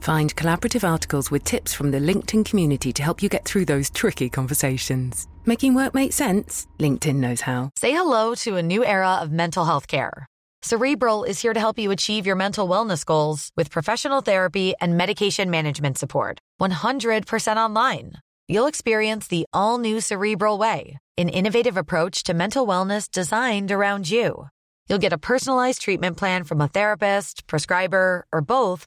Find collaborative articles with tips from the LinkedIn community to help you get through those tricky conversations. Making work make sense? LinkedIn knows how. Say hello to a new era of mental health care. Cerebral is here to help you achieve your mental wellness goals with professional therapy and medication management support. 100% online. You'll experience the all new Cerebral Way, an innovative approach to mental wellness designed around you. You'll get a personalized treatment plan from a therapist, prescriber, or both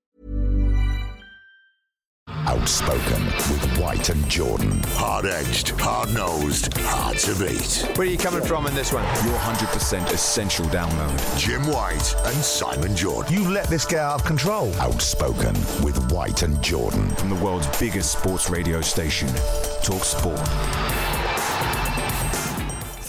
Outspoken with White and Jordan. Hard edged, hard nosed, hard to beat. Where are you coming from in this one? Your 100% essential download. Jim White and Simon Jordan. You let this get out of control. Outspoken with White and Jordan. From the world's biggest sports radio station, Talk Sport.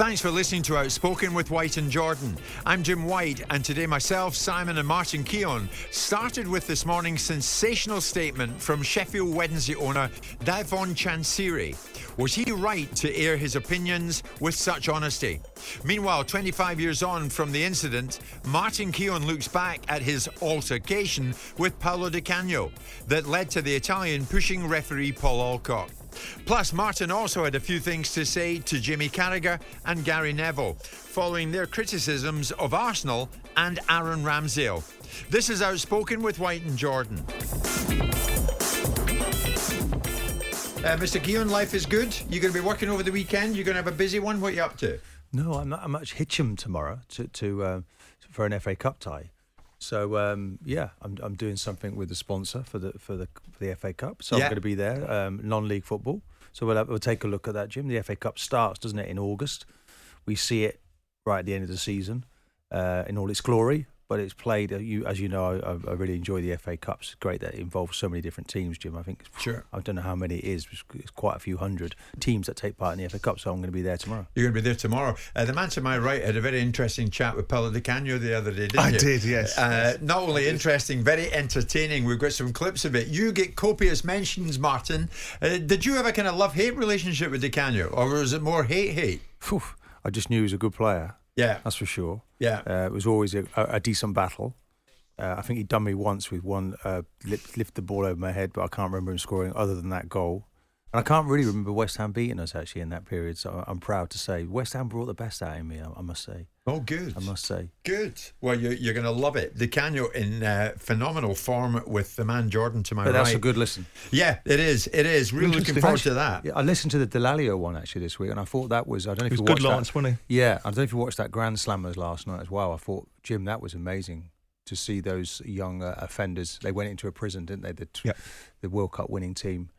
Thanks for listening to Outspoken with White and Jordan. I'm Jim White, and today myself, Simon, and Martin Keown started with this morning's sensational statement from Sheffield Wednesday owner Dejphon Chansiri. Was he right to air his opinions with such honesty? Meanwhile, 25 years on from the incident, Martin Keown looks back at his altercation with Paolo Di Canio that led to the Italian pushing referee Paul Alcock. Plus, Martin also had a few things to say to Jimmy Carragher and Gary Neville following their criticisms of Arsenal and Aaron Ramsdale. This is Outspoken with White and Jordan. Uh, Mr. Keown, life is good. You're going to be working over the weekend. You're going to have a busy one. What are you up to? No, I'm, not, I'm at Hitcham tomorrow to, to uh, for an FA Cup tie. So um, yeah, I'm I'm doing something with the sponsor for the for the for the FA Cup. So Yeah. I'm going to be there, um, non-league football. So we'll have, we'll take a look at that, Jim. The FA Cup starts, doesn't it, in August? We see it right at the end of the season uh, in all its glory. But it's played. Uh, you, as you know, I, I really enjoy the FA Cups. Great that it involves so many different teams, Jim. I think Sure. I don't know how many it is. It's, it's quite a few hundred teams that take part in the FA Cup. So I'm going to be there tomorrow. You're going to be there tomorrow. Uh, the man to my right had a very interesting chat with Paolo Di Canio the other day, didn't I you? did, yes. Uh, not only interesting, very entertaining. We've got some clips of it. You get copious mentions, Martin. Uh, did you have a kind of love hate relationship with Di Canio, or was it more hate hate? Phew, I just knew he was a good player. Yeah. That's for sure. Yeah. Uh, it was always a, a, decent battle. Uh, I think he'd done me once with one uh, lift the ball over my head, but I can't remember him scoring other than that goal. And I can't really remember West Ham beating us actually in that period. So I'm proud to say West Ham brought the best out of me. I, I must say. Oh, good. I must say. Good. Well, you're, you're going to love it. Di Canio in uh, phenomenal form with the man Jordan to my But right. that's a good listen. Yeah, it is. It is. Really looking Interesting. forward to that. Yeah, I listened to the Delalio one actually this week, and I thought that was. I don't know if He was you good watched Lawrence, that. wasn't Yeah, I don't know if you watched that Grand Slammers last night as well. I thought Jim, that was amazing to see those young uh, offenders. They went into a prison, didn't they? The t- Yep. the World Cup winning team,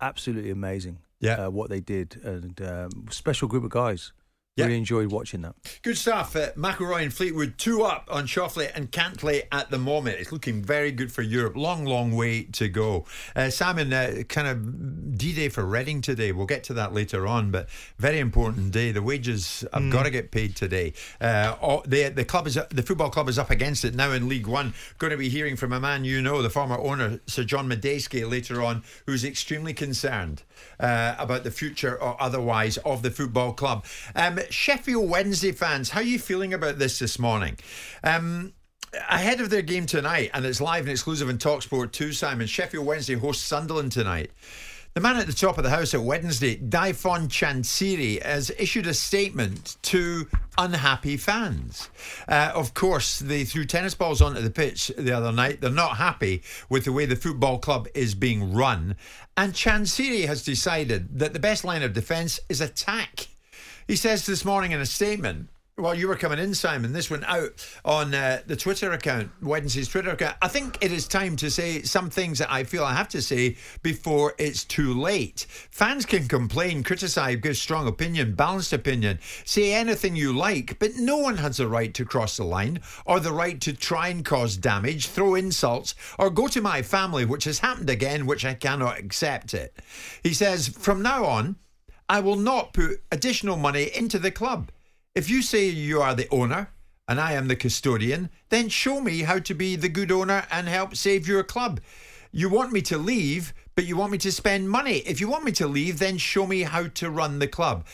absolutely amazing. Yeah. uh, what they did, and um, special group of guys. Yeah. Really enjoyed watching that. Good stuff. Uh, McIlroy and Fleetwood two up on Schauffele and Cantlay at the moment. It's looking very good for Europe. Long, long way to go. Uh, Simon, uh, kind of D Day for Reading today. We'll get to that later on, but very important day. The wages have got to get paid today. Uh, the the club is the football club is up against it now in League One. Going to be hearing from a man you know, the former owner Sir John Madejski later on, who's extremely concerned uh, about the future or otherwise of the football club. Um, Sheffield Wednesday fans, how are you feeling about this this morning? Um, ahead of their game tonight, and it's live and exclusive in Talksport 2, Simon, Sheffield Wednesday hosts Sunderland tonight. The man at the top of the house at Wednesday, Dejphon Chansiri, has issued a statement to unhappy fans. Uh, of course, they threw tennis balls onto the pitch the other night. They're not happy with the way the football club is being run. And Chansiri has decided that the best line of defence is attack. He says this morning in a statement while you were coming in, Simon, this went out on uh, the Twitter account, Wednesday's Twitter account. I think it is time to say some things that I feel I have to say before it's too late. Fans can complain, criticise, give strong opinion, balanced opinion, say anything you like, but no one has the right to cross the line or the right to try and cause damage, throw insults, or go to my family, which has happened again, which I cannot accept it. He says, from now on, I will not put additional money into the club. If you say you are the owner and I am the custodian, then show me how to be the good owner and help save your club. You want me to leave, but you want me to spend money. If you want me to leave, then show me how to run the club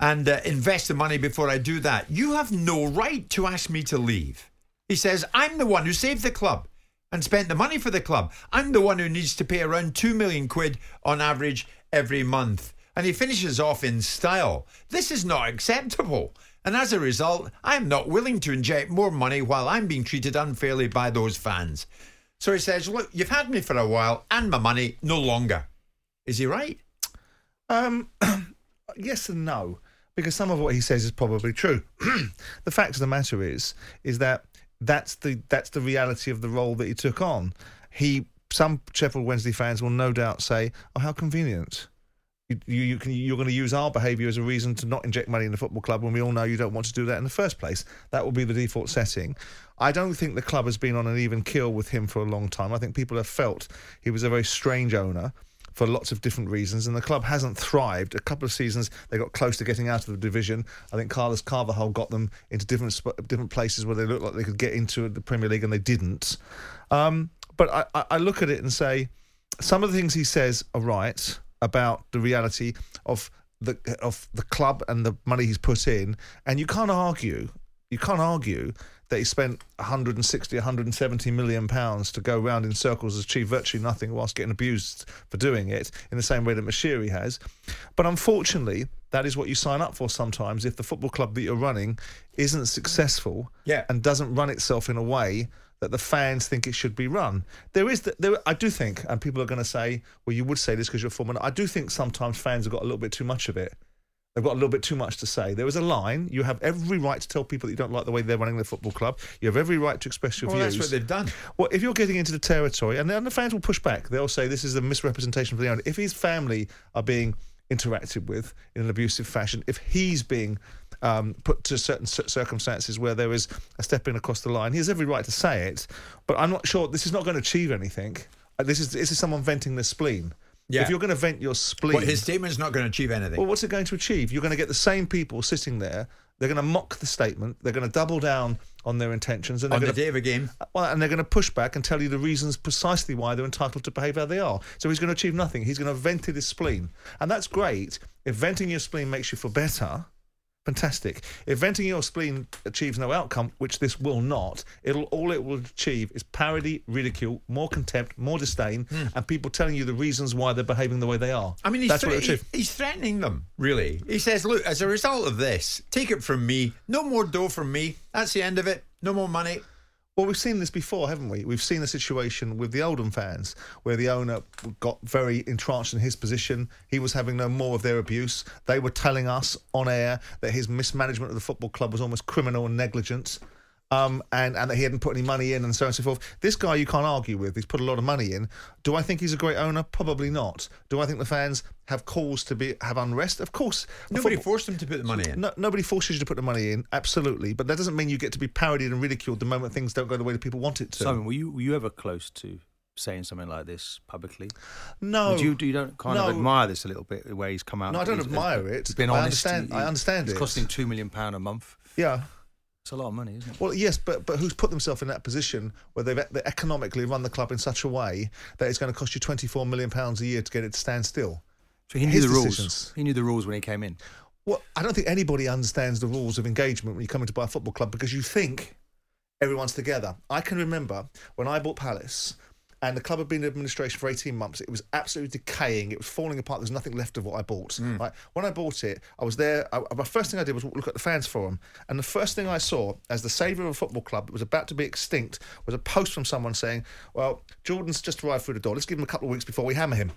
and uh, invest the money before I do that. You have no right to ask me to leave. He says, I'm the one who saved the club and spent the money for the club. I'm the one who needs to pay around 2 million quid on average every month. And he finishes off in style. This is not acceptable. And as a result, I am not willing to inject more money while I'm being treated unfairly by those fans. So he says, Look, you've had me for a while and my money no longer. Is he right? Um, yes and no, because some of what he says is probably true. the fact of the matter is, is that that's the that's the reality of the role that he took on. He some Sheffield Wednesday fans will no doubt say, "Oh, how convenient." You, you, can, you're going to use our behaviour as a reason to not inject money in the football club when we all know you don't want to do that in the first place. That will be the default setting. I don't think the club has been on an even keel with him for a long time. I think people have felt he was a very strange owner for lots of different reasons, and the club hasn't thrived. A couple of seasons they got close to getting out of the division. I think Carlos Carvalhal got them into different different places where they looked like they could get into the Premier League, and they didn't. Um, but I, I look at it and say some of the things he says are right about the reality of the of the club and the money he's put in, and you can't argue. You can't argue that he spent 160, 170 million pounds to go round in circles, and achieve virtually nothing, whilst getting abused for doing it in the same way that Moshiri has. But unfortunately, that is what you sign up for sometimes. If the football club that you're running isn't successful Yeah. and doesn't run itself in a way that the fans think it should be run. There is, the, there, I do think, and people are going to say, well, you would say this because you're a former. I do think sometimes fans have got a little bit too much of it. They've got a little bit too much to say. There is a line. You have every right to tell people that you don't like the way they're running the football club. You have every right to express your Well, views. that's what they've done. Well, if you're getting into the territory, and then the fans will push back, they'll say this is a misrepresentation for the owner. If his family are being interacted with in an abusive fashion, if he's being um, put to certain circumstances where there is a step in across the line, he has every right to say it. But I'm not sure this is not going to achieve anything. Uh, This is this is someone venting their spleen. Yeah. If you're going to vent your spleen, But his statement's not going to achieve anything. well, what's it going to achieve? You're going to get the same people sitting there. They're going to mock the statement. They're going to double down on their intentions, and they're on the going to day of a game. well, and they're going to push back and tell you the reasons precisely why they're entitled to behave how they are. So he's going to achieve nothing. He's going to vent his spleen, and that's great. If venting your spleen makes you feel better, fantastic. If venting your spleen achieves no outcome, which this will not, it'll all it will achieve is parody, ridicule, more contempt, more disdain, hmm. and people telling you the reasons why they're behaving the way they are. I mean, he's, that's thre- it'll he- he's threatening them, really. He says, look, as a result of this, take it from me. No more dough from me. That's the end of it. No more money. Well, we've seen this before, haven't we? We've seen a situation with the Oldham fans where the owner got very entrenched in his position. He was having no more of their abuse. They were telling us on air that his mismanagement of the football club was almost criminal and negligent. Um, and, and that he hadn't put any money in and so on and so forth. This guy you can't argue with. He's put a lot of money in. Do I think he's a great owner? Probably not. Do I think the fans have cause to be have unrest? Of course. Nobody football- forced him to put the money in. no, nobody forces you to put the money in, absolutely. But that doesn't mean you get to be parodied and ridiculed the moment things don't go the way that people want it to. Simon, were you were you ever close to saying something like this publicly? no, Would you you don't kind of admire this a little bit the way he's come out? No, I don't He's- admire it. He's been I honest. understand- I understand it's it. costing two million pound a month. yeah. It's a lot of money, isn't it? Well, yes, but but who's put themselves in that position where they've they economically run the club in such a way that it's going to cost you twenty four million pounds a year to get it to stand still? So he knew His the rules. decisions. He knew the rules when he came in. Well, I don't think anybody understands the rules of engagement when you come in to buy a football club because you think everyone's together. I can remember when I bought Palace, and the club had been in administration for 18 months. It was absolutely decaying. It was falling apart. There's nothing left of what I bought. Hmm. Right? When I bought it, I was there. I, my first thing I did was look at the fans forum, and the first thing I saw as the saviour of a football club that was about to be extinct was a post from someone saying, "Well, Jordan's just arrived through the door. Let's give him a couple of weeks before we hammer him."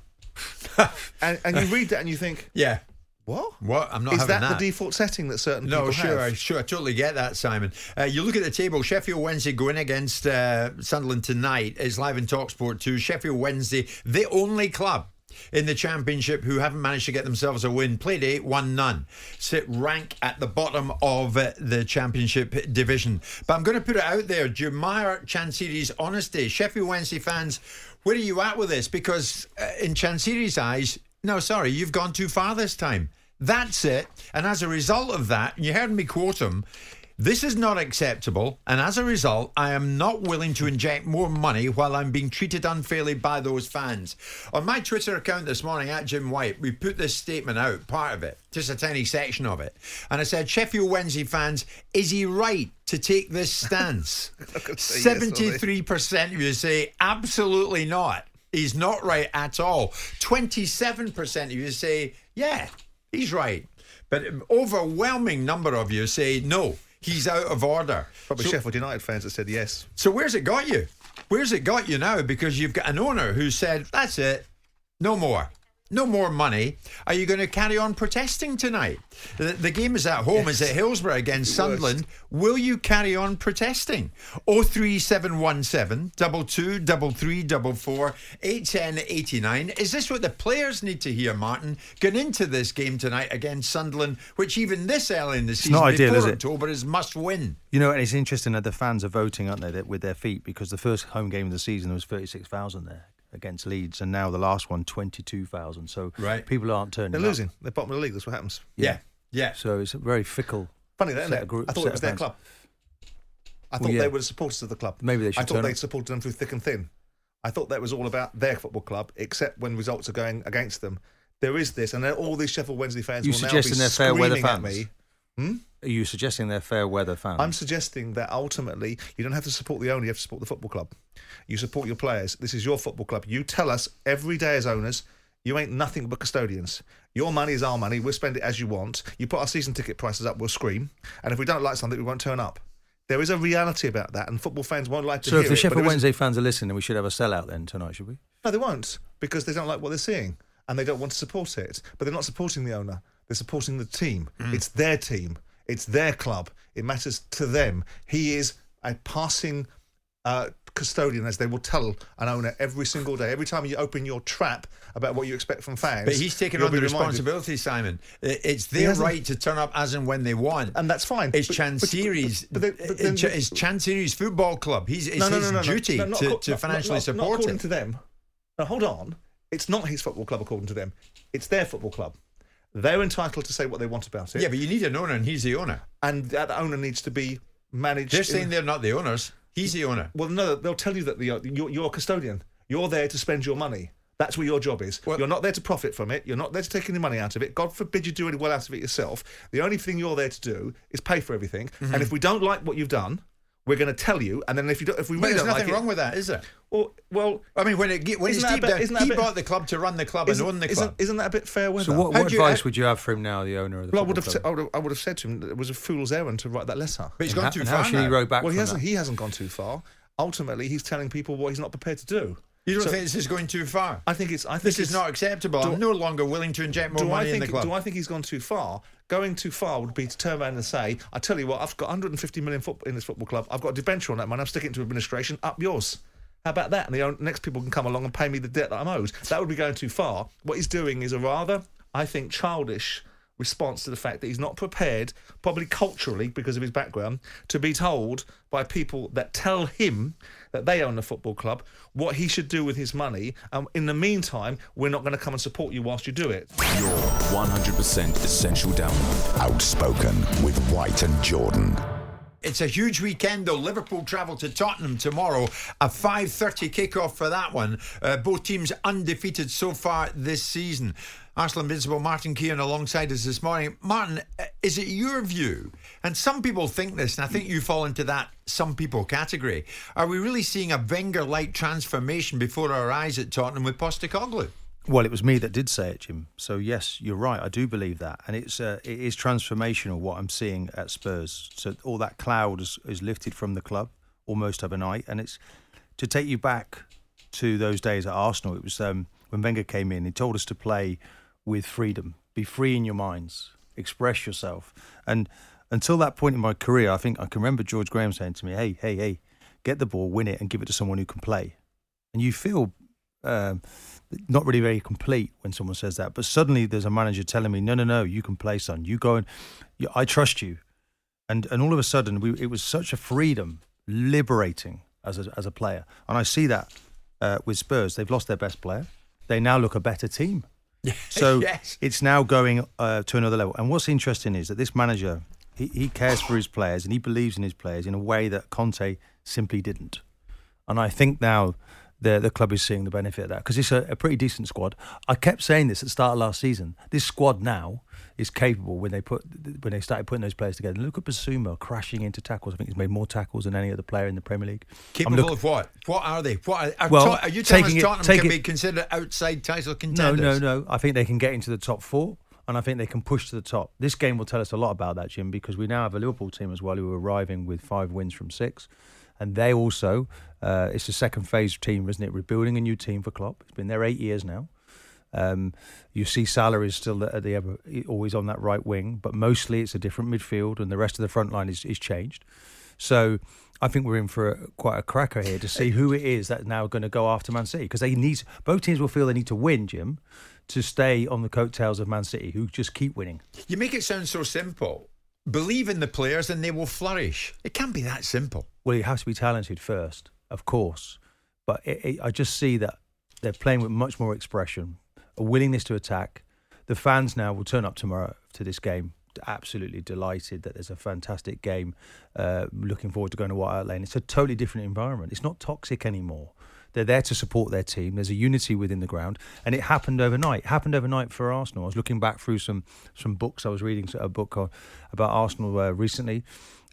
and, and you read that and you think, Yeah. "What? What? I'm not Is having that, that. the default setting that certain No, people sure, have?" sure. I totally get that, Simon. Uh, you look at the table. Sheffield Wednesday going against uh, Sunderland tonight is live in Talksport 2. Sheffield Wednesday, the only club in the championship who haven't managed to get themselves a win. Played eight, won none. Sit rank at the bottom of uh, the championship division. But I'm going to put it out there. Admire Chansiri's honesty? Sheffield Wednesday fans, where are you at with this? Because uh, in Chansiri's eyes, no, sorry, you've gone too far this time. That's it. And as a result of that, you heard me quote him. This is not acceptable, and as a result, I am not willing to inject more money while I'm being treated unfairly by those fans. On my Twitter account this morning at Jim White, we put this statement out, part of it, just a tiny section of it. And I said, Sheffield Wednesday fans, is he right to take this stance? say yes or no. 73% of you say, absolutely not. He's not right at all. 27% of you say, yeah, he's right. But an overwhelming number of you say, no, he's out of order. Probably So- Sheffield United fans that said yes. so where's it got you? Where's it got you now? Because you've got an owner who said, "That's it, no more." No more money. Are you going to carry on protesting tonight? The, the game is at home. It's at Hillsborough against. Sunderland. Will you carry on protesting? 03717 22 33 44 810 89. Is this what the players need to hear, Martin? Going into this game tonight against Sunderland, which even this early in the season, not ideal, before is it? October, is must win. You know, and it's interesting that the fans are voting, aren't they, with their feet because the first home game of the season there was 36,000 there against Leeds, and now the last one, 22,000. So Right. people aren't turning They're up. losing. They're bottom of the league. That's what happens. Yeah. Yeah. So it's a very fickle. Funny that, isn't it? of group- I thought it was their fans. club. I Well, thought yeah. they were the supporters of the club. Maybe they should. I thought they supported them through thick and thin. I thought that was all about their football club, except when results are going against them. There is this, and then all these Sheffield Wednesday fans You will now be suggesting they're fair weather screaming at fans? me. Hmm? Are you suggesting they're fair weather fans? I'm suggesting that ultimately you don't have to support the owner, you have to support the football club. You support your players. This is your football club. You tell us every day as owners, you ain't nothing but custodians. Your money is our money. We'll spend it as you want. You put our season ticket prices up, we'll scream. And if we don't like something, we won't turn up. There is a reality about that, and football fans won't like to so hear if the it, but Sheffield there is- Wednesday fans are listening, we should have a sellout then tonight, should we? No, they won't because they don't like what they're seeing and they don't want to support it. But they're not supporting the owner. They're supporting the team. Hmm. It's their team. It's their club. It matters to them. He is a passing uh, custodian, as they will tell an owner every single day. Every time you open your trap about what you expect from fans, But he's taking on the responsibility, Simon. It's their right to turn up as and when they want. and that's fine. It's But- but- but- but- but then- it's Chansiri's football club. He's it's no, no, his no, duty to, acco- to financially not, support not according it. to them. Now, hold on. It's not his football club according to them. It's their football club. They're entitled to say what they want about it. yeah, but you need an owner, and he's the owner. and that owner needs to be managed. They're in- saying they're not the owners. He's the owner. well, no, they'll tell you that the, you're, you're a custodian. You're there to spend your money. That's where your job is. Well- you're not there to profit from it. You're not there to take any money out of it. God forbid you do any well out of it yourself. The only thing you're there to do is pay for everything. Mm-hmm. And if we don't like what you've done, we're going to tell you. And then if you don't, if we really there's don't nothing like wrong it, with that, is there? well, well, I mean, when it ge- when Isn't it's deep bit- down, isn't that a he bit- bought the club to run the club and isn't, own the isn't, club. isn't that a bit fair weather? So what, what do you- advice would you have for him now, the owner of the well, I would, have, club? I, would have, I would have said to him that it was a fool's errand to write that letter. But he's And gone how- too and far how should he now. row back well, he hasn't. that? He hasn't gone too far. Ultimately, he's telling people what he's not prepared to do. You don't So- think this is going too far? I think it's. I think this is not acceptable. Do- I'm no longer willing to inject more money I think, in the club. Do I think he's gone too far? Going too far would be to turn around and say, "I tell you what, I've got 150 million foot in this football club. I've got a debenture on that money. I'm sticking to administration. Up yours." How about that? And the next people can come along and pay me the debt that I'm owed. That would be going too far. What he's doing is a rather, I think, childish response to the fact that he's not prepared, probably culturally because of his background, to be told by people that tell him that they own the football club what he should do with his money. And in the meantime, we're not going to come and support you whilst you do it. Your 100% essential download. Outspoken with White and Jordan. It's a huge weekend though. Liverpool travel to Tottenham tomorrow. A 5:30 kickoff for that one. Uh, both teams undefeated so far this season. Arsenal Invincible Martin Keown alongside us this morning. Martin, uh, is it your view? And some people think this, and I think you fall into that some people category. Are we really seeing a Wenger like transformation before our eyes at Tottenham with Postecoglou? Well, it was me that did say it, Jim. So yes, you're right. I do believe that, and it's uh, it is transformational what I'm seeing at Spurs. So all that cloud is, is lifted from the club almost overnight, and it's to take you back to those days at Arsenal. It was um, when Wenger came in. He told us to play with freedom, be free in your minds, express yourself, and until that point in my career, I think I can remember George Graham saying to me, "Hey, hey, hey, get the ball, win it, and give it to someone who can play." And you feel um, not really very complete when someone says that. But suddenly there's a manager telling me, no, no, no, you can play, son. You go and I trust you. And and all of a sudden, we, it was such a freedom, liberating as a, as a player. And I see that uh, with Spurs. They've lost their best player. They now look a better team. So yes. it's now going uh, to another level. And what's interesting is that this manager, he, he cares for his players and he believes in his players in a way that Conte simply didn't. And I think now the the club is seeing the benefit of that because it's a, a, pretty decent squad. I kept saying this at the start of last season. This squad now is capable when they put when they started putting those players together. Look at Bissouma crashing into tackles. I think he's made more tackles than any other player in the Premier League. Capable look, of what? What are they? What are, are, well, are you telling us taking it- Tottenham can be considered outside title contenders? no, no, no. I think they can get into the top four. And I think they can push to the top. This game will tell us a lot about that, Jim, because we now have a Liverpool team as well who are arriving with five wins from six. And they also, uh, it's the second phase team, isn't it? Rebuilding a new team for Klopp. It's been there eight years now. Um, you see Salah is still at the ever, always on that right wing, but mostly it's a different midfield, and the rest of the front line is, is changed. So I think we're in for a, quite a cracker here to see who it is that's now going to go after Man City because they need both teams will feel they need to win, Jim, to stay on the coattails of Man City, who just keep winning. You make it sound so simple. Believe in the players and they will flourish. It can't be that simple. Well, you have to be talented first, of course, but it, it, I just see that they're playing with much more expression, a willingness to attack. The fans now will turn up tomorrow to this game. Absolutely delighted that there's a fantastic game. Uh, looking forward to going to White Hart Lane. It's a totally different environment. It's not toxic anymore. They're there to support their team. There's a unity within the ground, and it happened overnight. It happened overnight for Arsenal. I was looking back through some some books. I was reading a book on, about Arsenal uh, recently,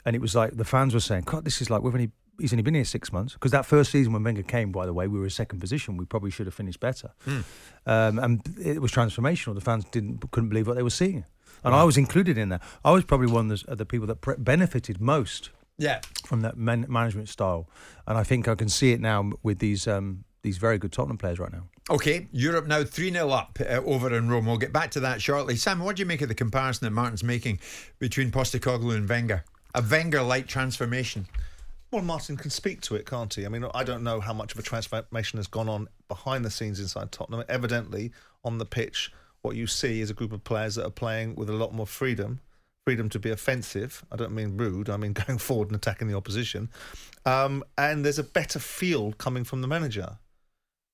and it was like the fans were saying, "God, this is like we've only." He's only been here six months because that first season when Wenger came, by the way, we were in second position. We probably should have finished better, um, and it was transformational. The fans didn't couldn't believe what they were seeing, and I was included in that. I was probably one of the, of the people that pre- benefited most Yeah. from that man- management style, and I think I can see it now with these um, these very good Tottenham players right now. Okay, Europe now 3 0 up uh, over in Rome. We'll get back to that shortly. Sam, what do you make of the comparison that Martin's making between Postecoglou and Wenger? A Wenger like transformation. Well, Martin can speak to it, can't he? I mean, I don't know how much of a transformation has gone on behind the scenes inside Tottenham. Evidently, on the pitch, what you see is a group of players that are playing with a lot more freedom. Freedom to be offensive. I don't mean rude. I mean going forward and attacking the opposition. Um, and there's a better feel coming from the manager.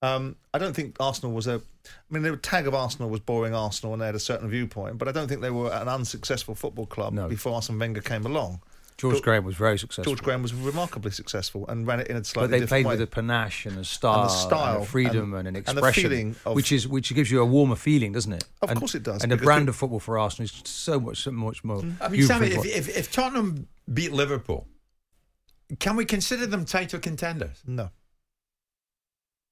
Um, I don't think Arsenal was a. I mean, the tag of Arsenal was boring Arsenal, and they had a certain viewpoint. But I don't think they were an unsuccessful football club No. before Arsene Wenger came along. George But- Graham was very successful. George Graham was remarkably successful and ran it in a slightly but they different played way. with a panache and a style, style a freedom, and- and, an expression, feeling of- which is which gives you a warmer feeling, doesn't it? Of and, course it does, And the brand of football for Arsenal is so much, so much more. I mean, Sammy, if, if, if Tottenham beat Liverpool, can we consider them title contenders? no,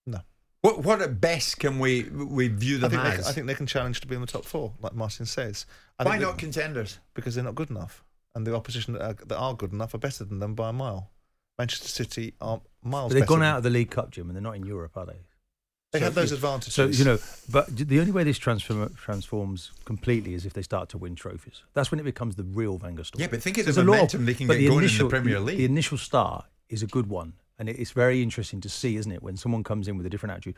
no. What what at best can we we view I them think, as? can- I think they can challenge to be in the top four, like Martin says. I Why not that- contenders? because they're not good enough, and the opposition that are, that are good enough are better than them by a mile. Manchester City are miles. but they've gone out of the League Cup, Jim, and they're not in Europe, are they? They So have those you- advantages. So you know, but the only way this transform, transforms completely is if they start to win trophies. That's when it becomes the real Wenger story. Yeah, but think of There's the a lot of- momentum they can but get going in the initial- Premier the- League. The initial start is a good one, and it's very interesting to see, isn't it, when someone comes in with a different attitude.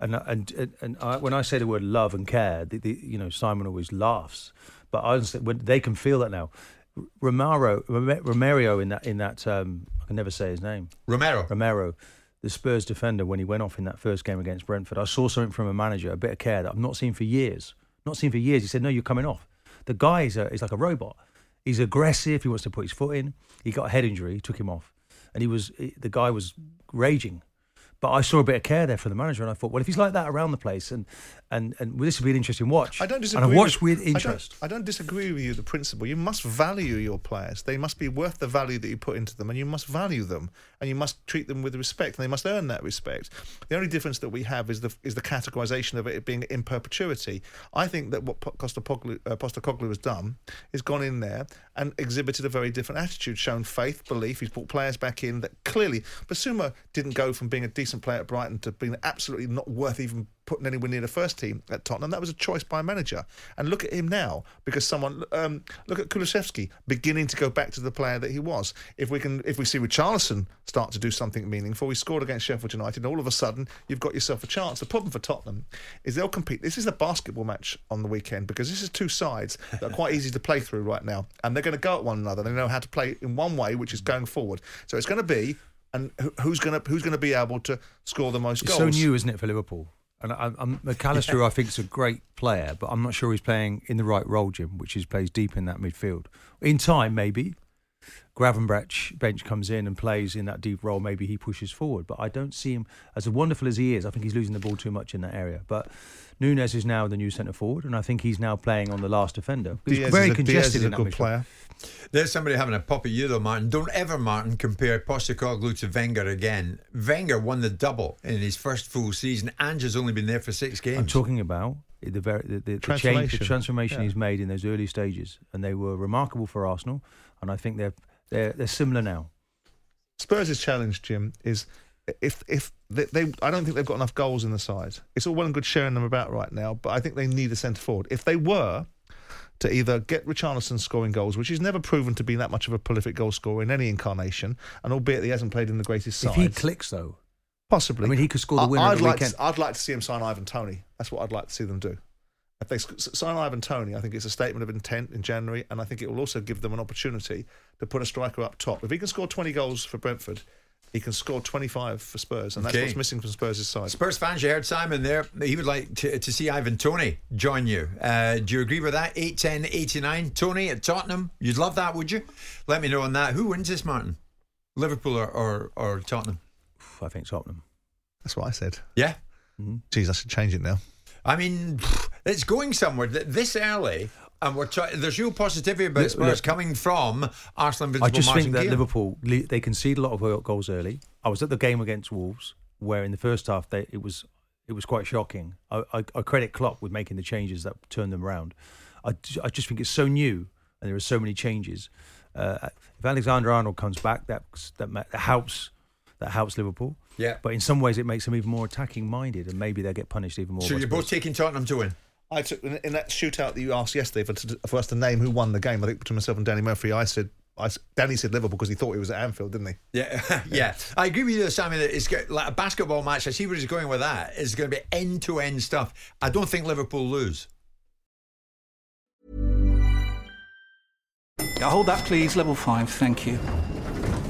And and and, and I, when I say the word love and care, the, the, you know, Simon always laughs, but I honestly, when they can feel that now. Romero, Rome- Romario in that in that um, I can never say his name. Romero. Romero, the Spurs defender, when he went off in that first game against Brentford, I saw something from a manager, a bit of care that I've not seen for years. Not seen for years. He said, "No, you're coming off." The guy is, a, is like a robot. He's aggressive. He wants to put his foot in. He got a head injury. He Took him off, and he was eh, the guy was raging. But I saw a bit of care there for the manager, and I thought, well, if he's like that around the place, and and and this would be an interesting watch. I don't disagree. And I watched with, I don't- interest. I don't, disagree with you. The principle you must value your players. They must be worth the value that you put into them, and you must value them, and you must treat them with respect, and they must earn that respect. The only difference that we have is the is the categorization of it being in perpetuity. I think that what Postecoglou, uh, Postecoglou has done is gone in there and exhibited a very different attitude, shown faith, belief. He's brought players back in that clearly Bissouma didn't go from being a decent player at Brighton to being absolutely not worth even putting anywhere near the first team at Tottenham. That was a choice by a manager. And look at him now, because someone um, look at Kulusevski beginning to go back to the player that he was. If we can, if we see Richarlison start to do something meaningful, he scored against Sheffield United, and all of a sudden you've got yourself a chance. The problem for Tottenham is they'll compete. This is a basketball match on the weekend because this is two sides that are quite easy to play through right now, and they're going to go at one another. They know how to play in one way, which is going forward. So it's going to be. And who's going to who's going to be able to score the most goals? It's goals? so new, isn't it, for Liverpool? And I, I'm, Mac Allister, I think, is a great player, but I'm not sure he's playing in the right role, Jim, which is plays deep in that midfield. In time, maybe. Gravenberch bench comes in and plays in that deep role. Maybe he pushes forward, but I don't see him as wonderful as he is. I think he's losing the ball too much in that area. But Nunez is now the new centre forward, and I think he's now playing on the last defender. He's very is a, Diaz congested is a in that good midfield. player. There's somebody having a pop at you though, Martin. Don't ever, Martin, compare Postecoglou to Wenger again. Wenger won the double in his first full season. and has only been there for six games. I'm talking about the very the, the, the change, Transformation. the transformation Yeah. he's made in those early stages, and they were remarkable for Arsenal. And I think they're they're they're similar now. Spurs' challenge, Jim, is if if they, they I don't think they've got enough goals in the side. It's all well and good sharing them about right now, but I think they need a centre forward. If they were to either get Richarlison scoring goals, which he's never proven to be that much of a prolific goal scorer in any incarnation, and albeit he hasn't played in the greatest side. If he clicks though, possibly. I mean, he could score the winner I'd the like weekend. To, I'd like to see him sign Ivan Toney. That's what I'd like to see them do. If they sign Ivan Toney, I think it's a statement of intent in January, and I think it will also give them an opportunity to put a striker up top. If he can score 20 goals for Brentford, he can score 25 for Spurs, and that's Okay. what's missing from Spurs' side. Spurs fans, you heard Simon there. He would like to, to see Ivan Toney join you. Uh, do you agree with that? 8 10 89. Toney at Tottenham. You'd love that, would you? Let me know on that. Who wins this, Martin? Liverpool or, or, or Tottenham? I think Tottenham. That's what I said. Yeah. Geez, I should change it now. I mean, it's going somewhere Th- this early. And we're there's real positivity about Look, Spurs look. coming from Arsenal Invincible I just Martin think that. Liverpool they concede a lot of goals early. I was at the game against Wolves, where in the first half they, it was it was quite shocking. I, I, I credit Klopp with making the changes that turned them around. I, I just think it's so new and there are so many changes. Uh, if Alexander Arnold comes back, that that, that helps that helps Liverpool. Yeah. But in some ways, it makes them even more attacking minded, and maybe they'll get punished even more. So you're both taking Tottenham to win? I took in, in that shootout that you asked yesterday for, for us to name who won the game. I think between myself and Danny Murphy, I said I, s- Danny said Liverpool because he thought it was at Anfield, didn't he? Yeah, yeah. I agree with you, Sammy. That it's got, like a basketball match. I see where he's going with that. It's going to be end to end stuff. I don't think Liverpool lose. Yeah, hold that, please. Level 5, thank you.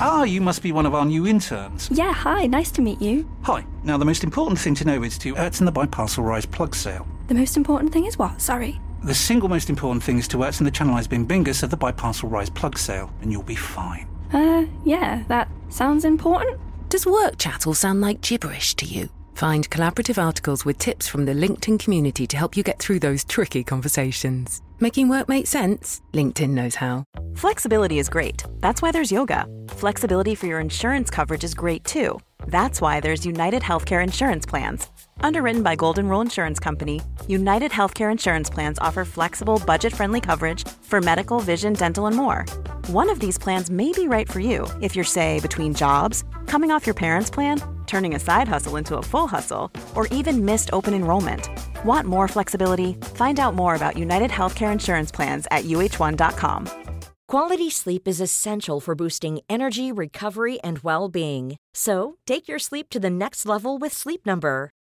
Ah, you must be one of our new interns. Yeah, hi, nice to meet you. Hi. Now, the most important thing to know is to Ertzen the Biparcel Rise plug sale. The most important thing is what? Sorry. The single most important thing is to Ertzen the Channelized Bing Bingus of the Biparcel Rise plug sale, and you'll be fine. Uh, yeah, that sounds important. Does work chat all sound like gibberish to you? Find collaborative articles with tips from the LinkedIn community to help you get through those tricky conversations. Making work make sense? LinkedIn knows how. Flexibility is great. That's why there's yoga. Flexibility for your insurance coverage is great too. That's why there's United Healthcare Insurance Plans. Underwritten by Golden Rule Insurance Company, United Healthcare Insurance Plans offer flexible, budget friendly coverage for medical, vision, dental, and more. One of these plans may be right for you if you're, say, between jobs, coming off your parents' plan, turning a side hustle into a full hustle, or even missed open enrollment. Want more flexibility? Find out more about United Healthcare Insurance Plans at uh1.com. Quality sleep is essential for boosting energy, recovery, and well being. So, take your sleep to the next level with Sleep Number.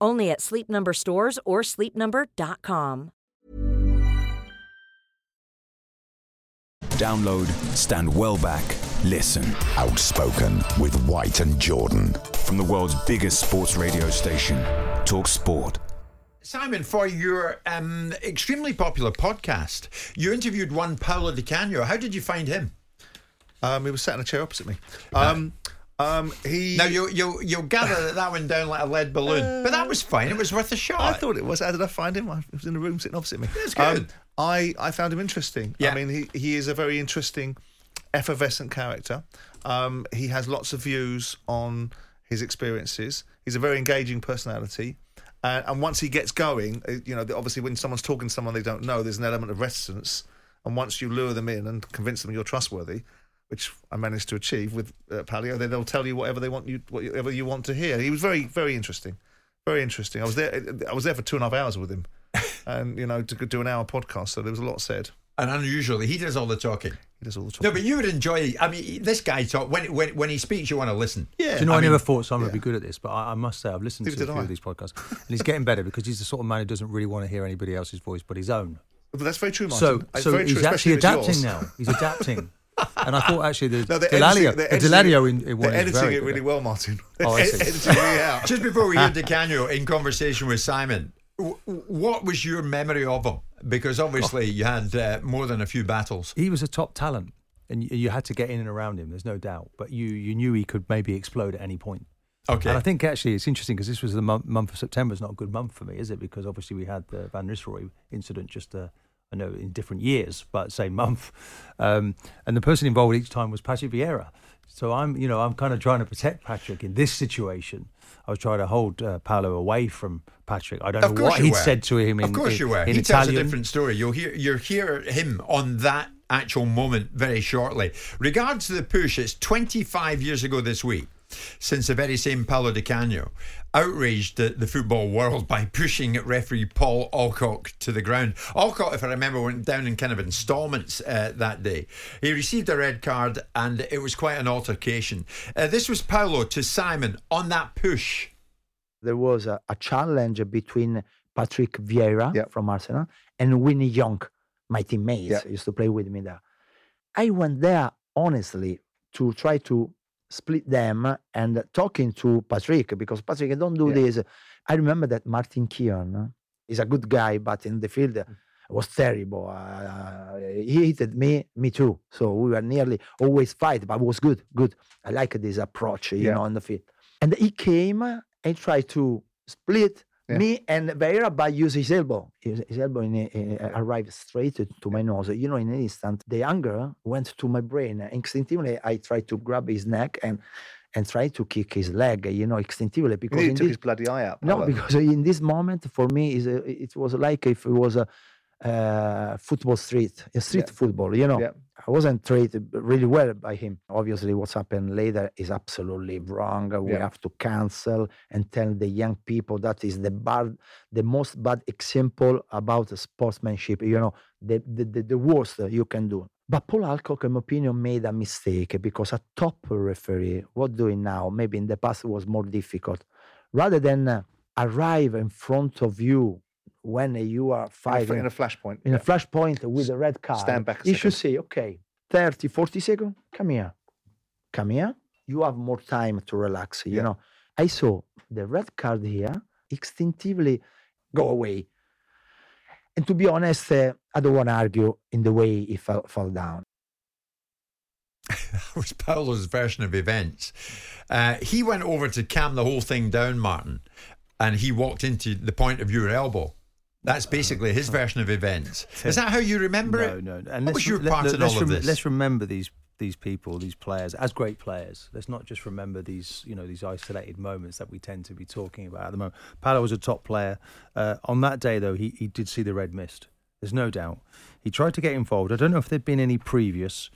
Only at Sleep Number stores or sleepnumber.com. Download, stand well back, listen. Outspoken with White and Jordan. From the world's biggest sports radio station, Talk Sport. Simon, for your um, extremely popular podcast, you interviewed one Paolo Di Canio. How did you find him? Um, he was sat in a chair opposite me. Um, um, he. Now you you you'll gather that that went down like a lead balloon, but that was fine. It was worth a shot. I thought it was. How did I find him? I was in the room sitting opposite me. That's good. Um, I, I found him interesting. Yeah. I mean, he, he is a very interesting, effervescent character. Um, he has lots of views on his experiences. He's a very engaging personality. Uh, and once he gets going, uh, you know, obviously when someone's talking to someone they don't know, there's an element of reticence. And once you lure them in and convince them you're trustworthy, which I managed to achieve with uh, Paolo, then they'll tell you whatever they want you, whatever you want to hear. He was very, very interesting, very interesting. I was there, I was there for two and a half hours with him, and you know, to do an hour podcast. So there was a lot said. And unusually, he does all the talking. He does all the talking. No, but you would enjoy. I mean, this guy talk when when when he speaks, you want to listen. Yeah. Do you know, I, I mean- never thought Simon would be good at this, but I, I must say I've listened Neither to a few I. of these podcasts, and he's getting better because he's the sort of man who doesn't really want to hear anybody else's voice but his own. But that's very true, So, Martin. It's so very true, he's actually especially if it's adapting now. He's adapting, and I thought actually the No, they're Delario, the they're Delario in, in they're is editing very it good. really well, Martin. Oh, I see. out. Just before we hear Di Canio in conversation with Simon, w- what was your memory of him? Because obviously you had uh, more than a few battles. He was a top talent, and you, you had to get in and around him. There's no doubt, but you you knew he could maybe explode at any point. Okay. And I think actually it's interesting because this was the month, month of September. is not a good month for me, is it? Because obviously we had the Van Nistelrooy incident just, uh, I know, in different years, but same month. Um, and the person involved each time was Patrick Vieira. So I'm, you know, I'm kind of trying to protect Patrick in this situation. I was trying to hold uh, Paolo away from Patrick. I don't Of know what he'd were. said to him in, of course in, you were. in he Italian. tells a different story. You'll hear you'll hear him on that actual moment very shortly. Regards to the push, it's 25 years ago this week since the very same Paolo Di Canio outraged the, the football world by pushing referee Paul Alcock to the ground. Alcock, if I remember, went down in kind of installments uh, that day. He received a red card and it was quite an altercation. Uh, this was Paolo to Simon on that push. there was a, a challenge between Patrick Vieira from Arsenal and Wim Jonk, my teammates, used to play with me there. I went there honestly to try to split them and talking to Patrick because Patrick, don't do this. I remember that Martin Keown is a good guy, but in the field was terrible. Uh, he hated me, me too. So we were nearly always fight, but it was good, good. I like this approach, you Yeah. know, on the field. And he came and tried to split Yeah. me and Vieira by using his elbow. His, his elbow in, in, arrived straight to, my nose. You know, in an instant, the anger went to my brain. Instinctively, I tried to grab his neck and and try to kick his leg. You know, instinctively because He in took this- his bloody eye out. no, because in this moment, for me, is uh, it was like if it was a uh, football street, a street Yeah. football. You know, Yeah. I wasn't treated really well by him. Obviously, what's happened later is absolutely wrong. We Yeah. have to cancel and tell the young people that is the bad, the most bad example about sportsmanship. You know, the the, the, the worst you can do. But Paul Alcock, in my opinion, made a mistake because a top referee, what doing now? Maybe in the past it was more difficult. Rather than uh, arrive in front of you when you are in a, fighting in a flashpoint. in yeah. a flashpoint with a red card, Stand back you should say, okay, 30, 40 seconds, come here. Come here. You have more time to relax. You Yeah. know, I saw the red card here instinctively go away. And to be honest, uh, I don't want to argue in the way he fell, fell down. That was Paolo's version of events. Uh, he went over to calm the whole thing down, Martin, and he walked into the point of your elbow. That's basically his version of events. Is that how you remember no, it? No, no. And what let's was your part let- in all of this? Let's remember these these people, these players, as great players. Let's not just remember these, you know, these isolated moments that we tend to be talking about at the moment. Paolo was a top player. Uh, on that day, though, he, he did see the red mist. There's no doubt. He tried to get involved. I don't know if there'd been any previous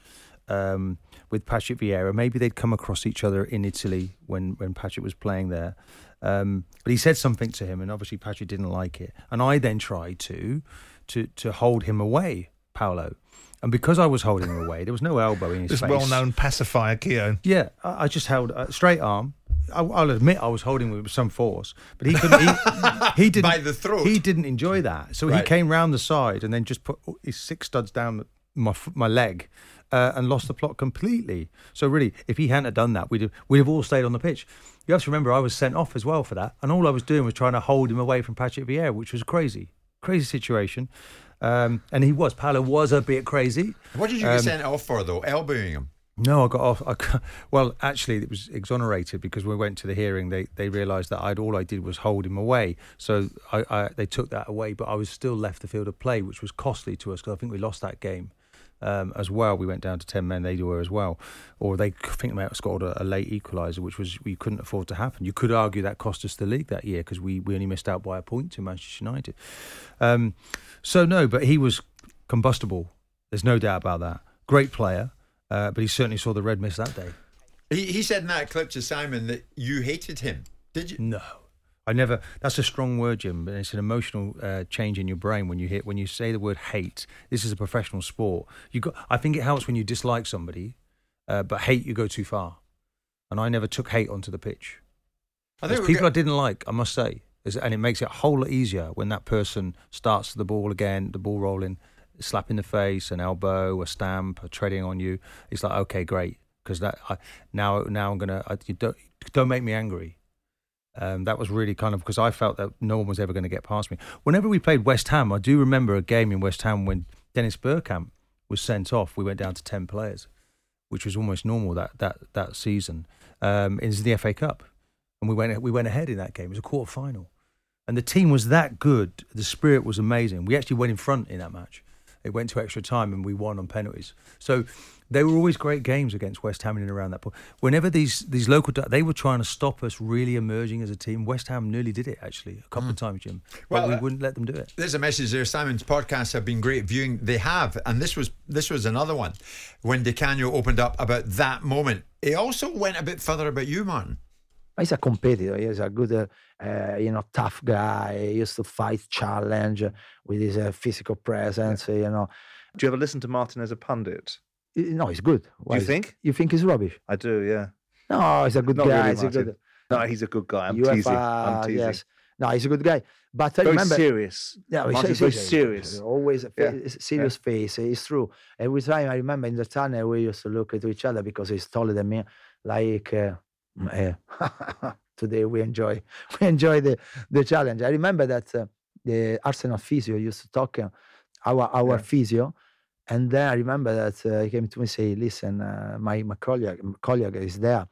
um, with Patrick Vieira. Maybe they'd come across each other in Italy when, when Patrick was playing there. Um, but he said something to him, and obviously Patrick didn't like it. And I then tried to to to hold him away, Paolo. And because I was holding him away, there was no elbow in his This face. well-known pacifier, Keown. Yeah, I, I just held a straight arm. I'll, I'll admit I was holding him with some force, but he couldn't. He, he didn't By the throat. He didn't enjoy that, so he came round the side and then just put his six studs down my my leg. Uh, and lost the plot completely. So really, if he hadn't have done that, we'd have, we'd have all stayed on the pitch. You have to remember, I was sent off as well for that, and all I was doing was trying to hold him away from Patrick Vieira, which was crazy, crazy situation. Um, and he was, Paolo was a bit crazy. What did you Um, get sent off for, though? Elbowing him? no, I got off. I, got- well, actually, it was exonerated because we went to the hearing. They they realised that I'd all I did was hold him away. So I, I they took that away, but I was still left the field of play, which was costly to us because I think we lost that game um, as well. We went down to ten men. They were as well, or they I think they might have scored a, a late equaliser, which was we couldn't afford to happen. You could argue that cost us the league that year because we, we only missed out by a point to Manchester United. Um, so no, but he was combustible. There's no doubt about that. Great player, uh, but he certainly saw the red mist that day. He, he said in that clip to Simon that you hated him. Did you? No, I never. That's a strong word, Jim. But it's an emotional uh, change in your brain when you hit when you say the word hate. This is a professional sport. You got. I think it helps when you dislike somebody, uh, but hate you go too far. And I never took hate onto the pitch. I There's people I didn't like, I must say, and it makes it a whole lot easier when that person starts the ball again, the ball rolling, slap in the face, an elbow, a stamp, a treading on you. It's like okay, great, because that I, now now I'm gonna I, you don't don't make me angry. Um, that was really kind of because I felt that no one was ever going to get past me. Whenever we played West Ham, I do remember a game in West Ham when Dennis Bergkamp was sent off. We went down to ten players, which was almost normal that that that season. Um, it was the FA Cup, and we went we went ahead in that game. It was a quarter final, and the team was that good. The spirit was amazing. We actually went in front in that match. It went to extra time, and we won on penalties. So they were always great games against West Ham in and around that point. Whenever these these local they were trying to stop us really emerging as a team. West Ham nearly did it actually a couple of times, Jim. But Well, we uh, wouldn't let them do it. There's a message there. Simon's podcasts have been great viewing. They have, and this was this was another one when Di Canio opened up about that moment. He also went a bit further about you, Martin. He's a competitor. He's a good, uh, uh, you know, tough guy. He used to fight, challenge uh, with his uh, physical presence. You know. Do you ever listen to Martin as a pundit? Uh, No, he's good. Why you think? You think he's rubbish? I do, yeah. No, he's a good Not guy. really, he's a good. No, he's a good guy. I'm UEFA, teasing. I'm teasing. Yes. No, he's a good guy. But I Very remember serious. Yeah, he's, he's, very serious. Always a Yeah, serious face. It's true. Every time I remember in the tunnel, we used to look at each other because he's taller than me. Like uh, uh, today, we enjoy we enjoy the the challenge. I remember that uh, the Arsenal physio used to talk uh, our our physio. And then I remember that uh, he came to me and say, "Listen, uh, my my colleague, colleague is there.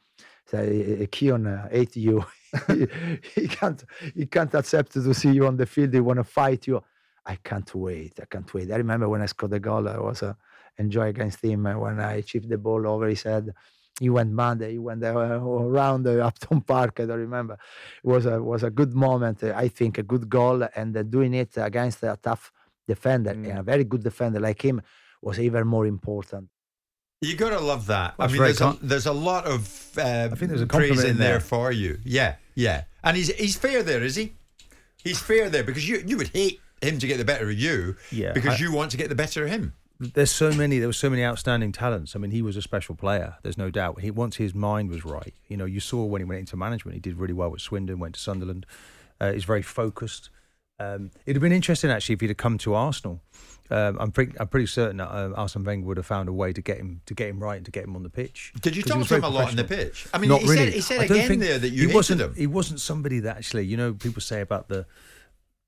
Say, Keown uh, hate you. he, he can't he can't accept to see you on the field. He want to fight you. I can't wait. I can't wait. I remember when I scored the goal. I was uh, enjoy against him uh, when I chipped the ball over his head. He went mad. He went uh, around uh, Upton Park. I don't remember. It was a was a good moment. uh, I think a good goal and uh, doing it against a tough defender and a very good defender like him was even more important. You got to love that. I mean, very there's a, there's a lot of uh, think there's a praise in in there there. for you. Yeah, yeah, and he's he's fair there, is he? He's fair there because you you would hate him to get the better of you, Yeah, because I- you want to get the better of him. There's so many. There were so many outstanding talents. I mean, he was a special player. There's no doubt. He once his mind was right. You know, you saw when he went into management, he did really well with Swindon. Went to Sunderland. Uh, he's very focused. Um, it'd have been interesting actually if he'd have come to Arsenal. Um, I'm pretty, I'm pretty certain that uh, Arsene Wenger would have found a way to get him to get him right and to get him on the pitch. Did you talk to him a lot on the pitch? I mean, Not he really. said he said again there that you he wasn't. him. He wasn't somebody that actually, you know, people say about the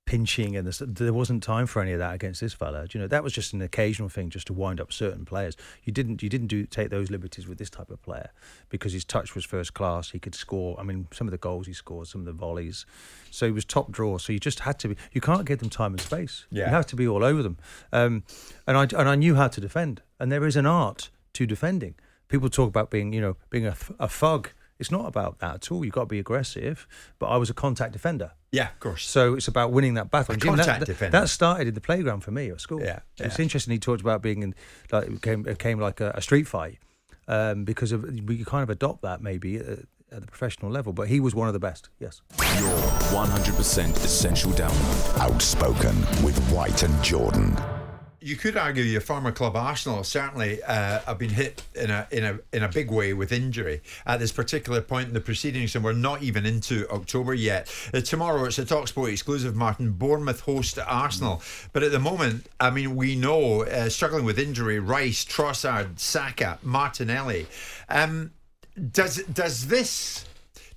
pinching and the, there wasn't time for any of that against this fella. Do You know, that was just an occasional thing just to wind up certain players. You didn't you didn't do take those liberties with this type of player because his touch was first class. He could score. I mean, some of the goals he scored, some of the volleys. So he was top draw. So you just had to be. You can't give them time and space. Yeah. You have to be all over them. Um, and I and I knew how to defend. And there is an art to defending. People talk about being, you know, being a, a thug. It's not about that at all. You've got to be aggressive. But I was a contact defender. Yeah, of course. So it's about winning that battle. A Jim, that- contact that, defender. that started in the playground for me at school. Yeah, It's interesting. He talked about being in, like, it became, it became like a, a street fight um, because of we kind of adopt that maybe at, at the professional level. But he was one of the best. Yes. Your 100% essential download. Outspoken with White and Jordan. You could argue your former club Arsenal certainly uh, have been hit in a in a in a big way with injury at this particular point in the proceedings, and we're not even into October yet. Uh, tomorrow it's a Talksport exclusive. Martin Bournemouth host Arsenal, but at the moment, I mean, we know uh, struggling with injury: Rice, Trossard, Saka, Martinelli. Um, does does this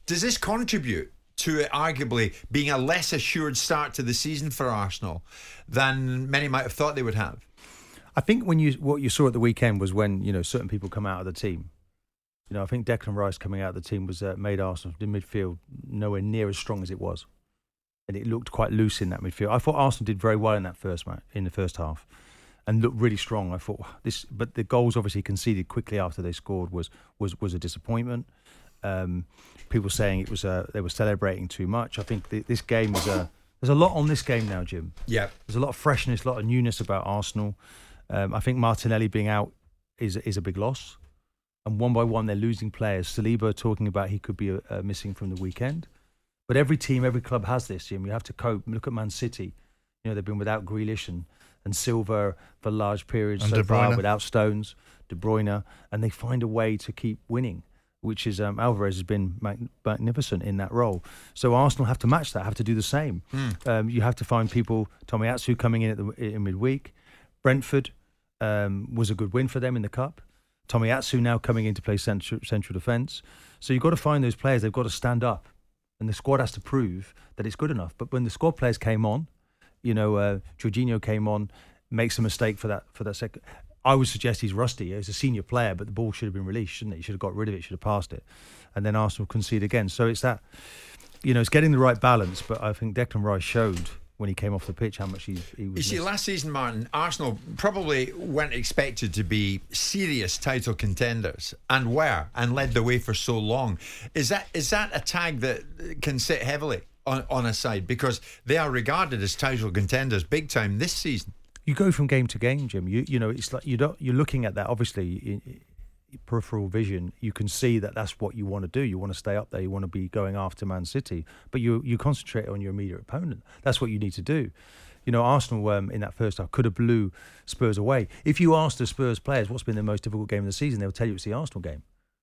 does this contribute to arguably being a less assured start to the season for Arsenal than many might have thought they would have. I think when you what you saw at the weekend was when you know certain people come out of the team. You know, I think Declan Rice coming out of the team was uh, made Arsenal the midfield nowhere near as strong as it was, and it looked quite loose in that midfield. I thought Arsenal did very well in that first match in the first half, and looked really strong. I thought this, but the goals obviously conceded quickly after they scored was was was a disappointment. Um, people saying it was uh, they were celebrating too much. I think the, this game was a there's a lot on this game now, Jim. Yeah, there's a lot of freshness, a lot of newness about Arsenal. Um, I think Martinelli being out is is a big loss, and one by one they're losing players. Saliba talking about he could be uh, missing from the weekend, but every team, every club has this. Jim, you have to cope. Look at Man City. You know they've been without Grealish and and Silva for large periods and so far, without Stones, De Bruyne, and they find a way to keep winning which is um, Alvarez has been mag- magnificent in that role. So Arsenal have to match that, have to do the same. Mm. Um, you have to find people. Tomiyasu coming in at the in midweek. Brentford um, was a good win for them in the cup. Tomiyasu now coming in to play central, central defence. So you've got to find those players. They've got to stand up, and the squad has to prove that it's good enough. But when the squad players came on, you know, uh, Jorginho came on, makes a mistake for that for that second. I would suggest he's rusty. He's a senior player, but the ball should have been released, shouldn't it? He should have got rid of it, should have passed it. And then Arsenal concede again. So it's that, you know, it's getting the right balance. But I think Declan Rice showed when he came off the pitch how much he, he was. You see, last season, Martin, Arsenal probably weren't expected to be serious title contenders, and were, and led the way for so long. Is that is that a tag that can sit heavily on, on a side because they are regarded as title contenders big time this season? You go from game to game, Jim. You you know it's like you don't you're looking at that obviously. In, peripheral vision, you can see that that's what you want to do. You want to stay up there. You want to be going after Man City, but you you concentrate on your immediate opponent. That's what you need to do. You know, Arsenal um, in that first half could have blew Spurs away. If you ask the Spurs players what's been the most difficult game of the season, they'll tell you it's the Arsenal game,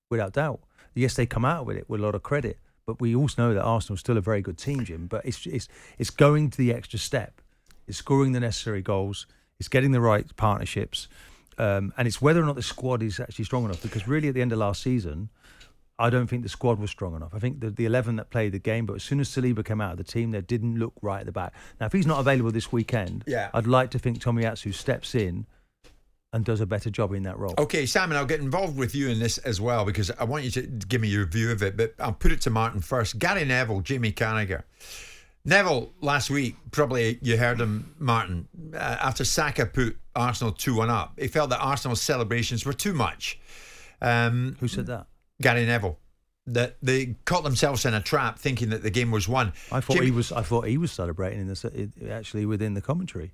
without doubt. Yes, they come out with it with a lot of credit, but we also know that Arsenal's still a very good team, Jim. But it's it's it's going to the extra step it's scoring the necessary goals. It's getting the right partnerships. Um, and it's whether or not the squad is actually strong enough. Because really, at the end of last season, I don't think the squad was strong enough. I think the, the 11 that played the game, but as soon as Saliba came out of the team, they didn't look right at the back. Now, if he's not available this weekend, yeah. I'd like to think Tomiyasu steps in and does a better job in that role. Okay, Simon, I'll get involved with you in this as well because I want you to give me your view of it, but I'll put it to Martin first. Gary Neville, Jamie Carragher. Neville last week, probably you heard him, Martin, uh, after Saka put Arsenal 2 1 up, he felt that Arsenal's celebrations were too much. Um, Who said that? Gary Neville. That they caught themselves in a trap, thinking that the game was won. I thought Jimmy, he was. I thought he was celebrating in the actually within the commentary.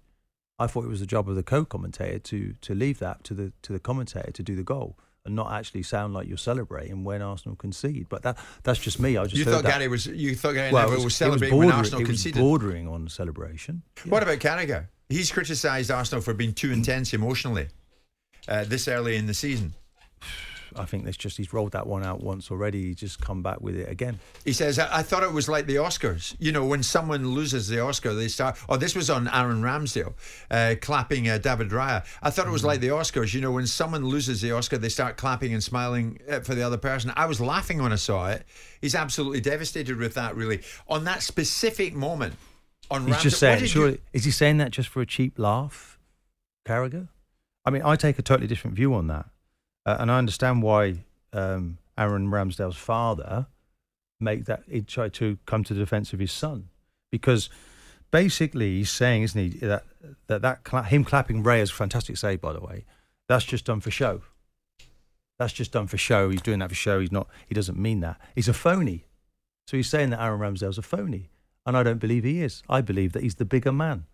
I thought it was the job of the co-commentator to to leave that to the to the commentator to do the goal and not actually sound like you're celebrating when Arsenal concede. But that that's just me. I just you thought that. Gary was you thought Gary well, was, was celebrating was when Arsenal conceded. Bordering on celebration. Yeah. What about Carragher? He's criticised Arsenal for being too intense emotionally uh, this early in the season. I think that's just he's rolled that one out once already. He's just come back with it again. He says, I, I, thought it was like the Oscars. You know, when someone loses the Oscar, they start. Oh, this was on Aaron Ramsdale uh, clapping uh, David Raya. I thought it was mm. like the Oscars. You know, when someone loses the Oscar, they start clapping and smiling uh, for the other person. I was laughing when I saw it. He's absolutely devastated with that, really. On that specific moment, on He's Ramsdale, just saying, surely, you... is he saying that just for a cheap laugh, Carragher? I mean, I take a totally different view on that. Uh, and I understand why um, Aaron Ramsdale's father make that he tried to come to the defence of his son because basically he's saying, isn't he, that that, that cla- him clapping Ray is a fantastic save, by the way. That's just done for show. That's just done for show. He's doing that for show. He's not. He doesn't mean that. He's a phony. So he's saying that Aaron Ramsdale's a phony, and I don't believe he is. I believe that he's the bigger man,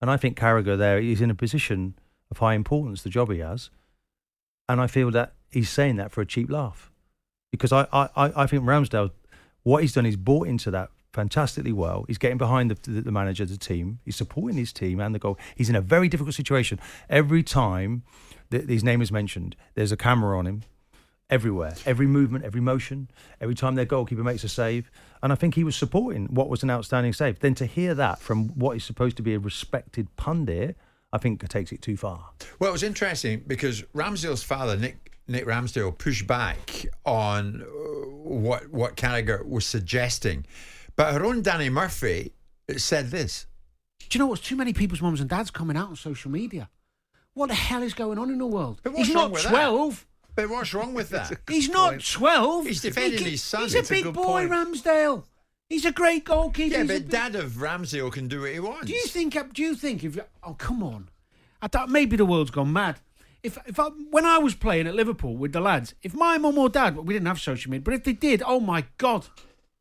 and I think Carragher there is in a position of high importance. The job he has, and I feel that he's saying that for a cheap laugh. Because I, I, I think Ramsdale, what he's done is bought into that fantastically well. He's getting behind the, the, the manager, the team. He's supporting his team and the goal. He's in a very difficult situation. Every time that his name is mentioned, there's a camera on him everywhere. Every movement, every motion, every time their goalkeeper makes a save. And I think he was supporting what was an outstanding save. Then to hear that from what is supposed to be a respected pundit, I think takes it too far. Well, it was interesting because Ramsdale's father, Nick Nick Ramsdale, pushed back on uh, what what Carragher was suggesting, but her own Danny Murphy said this. Do you know what's too many people's mums and dads coming out on social media? What the hell is going on in the world? But what's He's wrong not with that? twelve. But what's wrong with that? He's not twelve. He's defending He his son. He's a It's a big good boy, point. Ramsdale. He's a great goalkeeper. Yeah, He's but big- Dad of Ramsdale can do what he wants. Do you think? Uh, do you think if? Oh, come on! I thought maybe the world's gone mad. If if I, when I was playing at Liverpool with the lads, if my mum or dad, we didn't have social media, but if they did, oh my god,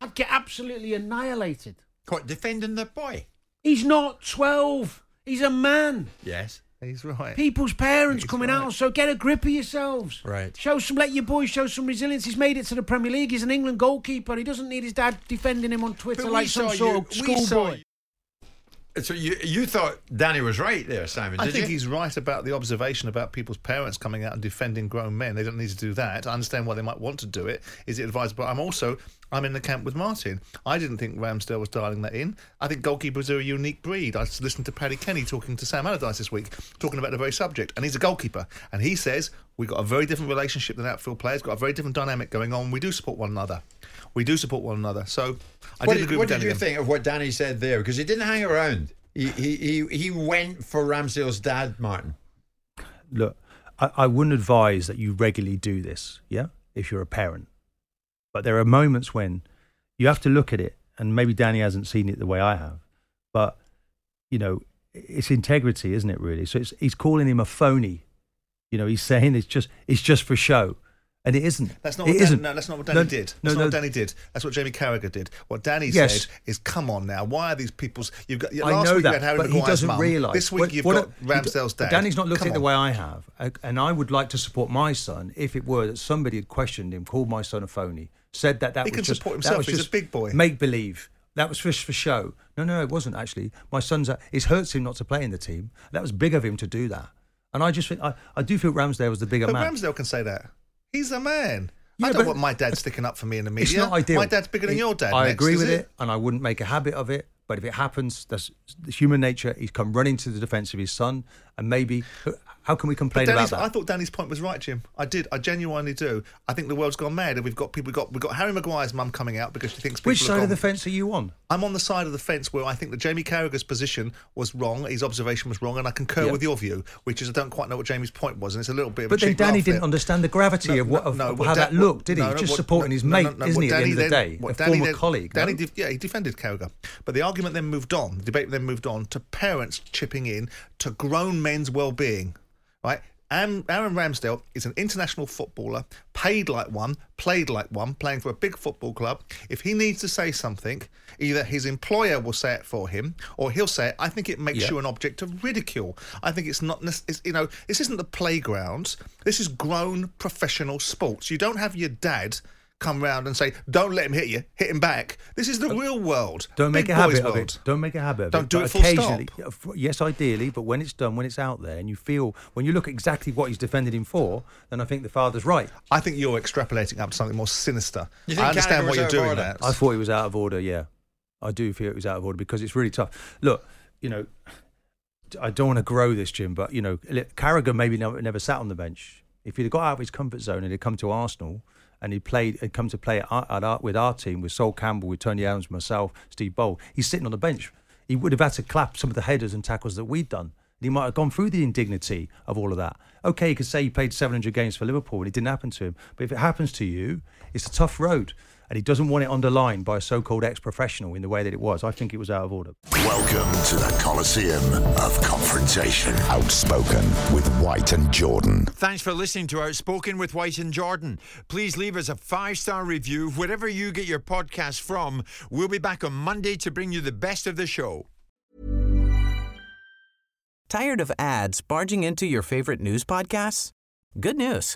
I'd get absolutely annihilated. Quite defending the boy? He's not twelve. He's a man. Yes. He's right. People's parents coming out, so get a grip of yourselves. Right. Show some, let your boy show some resilience. He's made it to the Premier League. He's an England goalkeeper. He doesn't need his dad defending him on Twitter But like some sort you- of schoolboy. So you you thought Danny was right there, Simon? I Did think you? he's right about the observation about people's parents coming out and defending grown men. They don't need to do that. I understand why they might want to do it. Is it advisable? I'm also I'm in the camp with Martin. I didn't think Ramsdale was dialing that in. I think goalkeepers are a unique breed. I listened to Paddy Kenny talking to Sam Allardyce this week, talking about the very subject, and he's a goalkeeper, and he says we've got a very different relationship than outfield players. Got a very different dynamic going on. We do support one another. We do support one another. So I what did did, agree what with did you think of what Danny said there? Because he didn't hang around. He he he, he went for Ramsdale's dad, Martin. Look, I, I wouldn't advise that you regularly do this, yeah, if you're a parent. But there are moments when you have to look at it, and maybe Danny hasn't seen it the way I have, but, you know, it's integrity, isn't it, really? So it's, he's calling him a phony. You know, he's saying it's just, it's just for show. And it isn't. That's not It what Danny, isn't. no, that's not what Danny No, did. That's No, not no, what Danny did. That's what Jamie Carragher did. What Danny Yes. said is, "Come on now, why are these people's? You've got I know week that, you had Harry but he doesn't realise. This week what- you've what got Ramsdale's dad. Danny's not looked Come at it the way I have, and I would like to support my son if it were that somebody had questioned him, called my son a phony, said that that He was can just support himself. He's a big boy. make believe. That was just for show. No, no, it wasn't actually. My son's. A, it hurts him not to play in the team. That was big of him to do that, and I just think I, I do feel Ramsdale was the bigger But man. Ramsdale can say that. He's a man. I don't want my dad sticking up for me in the media. It's not ideal. My dad's bigger than It- your dad. I next, agree with it? and I wouldn't make a habit of it. But if it happens, that's human nature. He's come running to the defence of his son, and maybe how can we complain about that? I thought Danny's point was right, Jim. I did. I genuinely do. I think the world's gone mad, and we've got people. We've got we've got Harry Maguire's mum coming out because she thinks people Which side of gone- the fence are you on? I'm on the side of the fence where I think that Jamie Carragher's position was wrong, his observation was wrong, and I concur Yeah. with your view, which is I don't quite know what Jamie's point was, and it's a little bit of But then Danny didn't there. understand the gravity No, of, what, of, no, how that looked, did he? no, just what- supporting his mate, isn't he, at the Danny end of the day? what A Danny former then- colleague. Danny, yeah, he defended Carragher. But the argument then moved on, the debate then moved on to parents chipping in to grown men's well-being, right? Aaron Ramsdale is an international footballer, paid like one, played like one, playing for a big football club. If he needs to say something, either his employer will say it for him, or he'll say it. I think it makes Yeah. you an object of ridicule. I think it's not, it's, you know, this isn't the playground. This is grown professional sports. You don't have your dad come round and say, "Don't let him hit you, hit him back." This is the real world. Don't make Big a habit boys of it. Don't make a habit of Don't it. do But it full occasionally, yeah, f- Yes, ideally, but when it's done, when it's out there, and you feel when you look exactly what he's defended him for, then I think the father's right. I think you're extrapolating up to something more sinister. You think I understand what you're doing order? that. I thought he was out of order. Yeah, I do feel it was out of order because it's really tough. Look, you know, I don't want to grow this, Jim, but you know, li- Carragher maybe never, never sat on the bench. If he'd have got out of his comfort zone and he'd come to Arsenal and he played, had come to play at our, at with our team with Sol Campbell, with Tony Adams, myself, Steve Bould, he's sitting on the bench. He would have had to clap some of the headers and tackles that we'd done. And he might have gone through the indignity of all of that. Okay, you could say he played 700 games for Liverpool and it didn't happen to him. But if it happens to you, it's a tough road. And he doesn't want it underlined by a so called ex professional in the way that it was. I think it was out of order. Welcome to the Coliseum of Confrontation. Outspoken with White and Jordan. Thanks for listening to Outspoken with White and Jordan. Please leave us a five star review wherever you get your podcast from. We'll be back on Monday to bring you the best of the show. Tired of ads barging into your favorite news podcasts? Good news.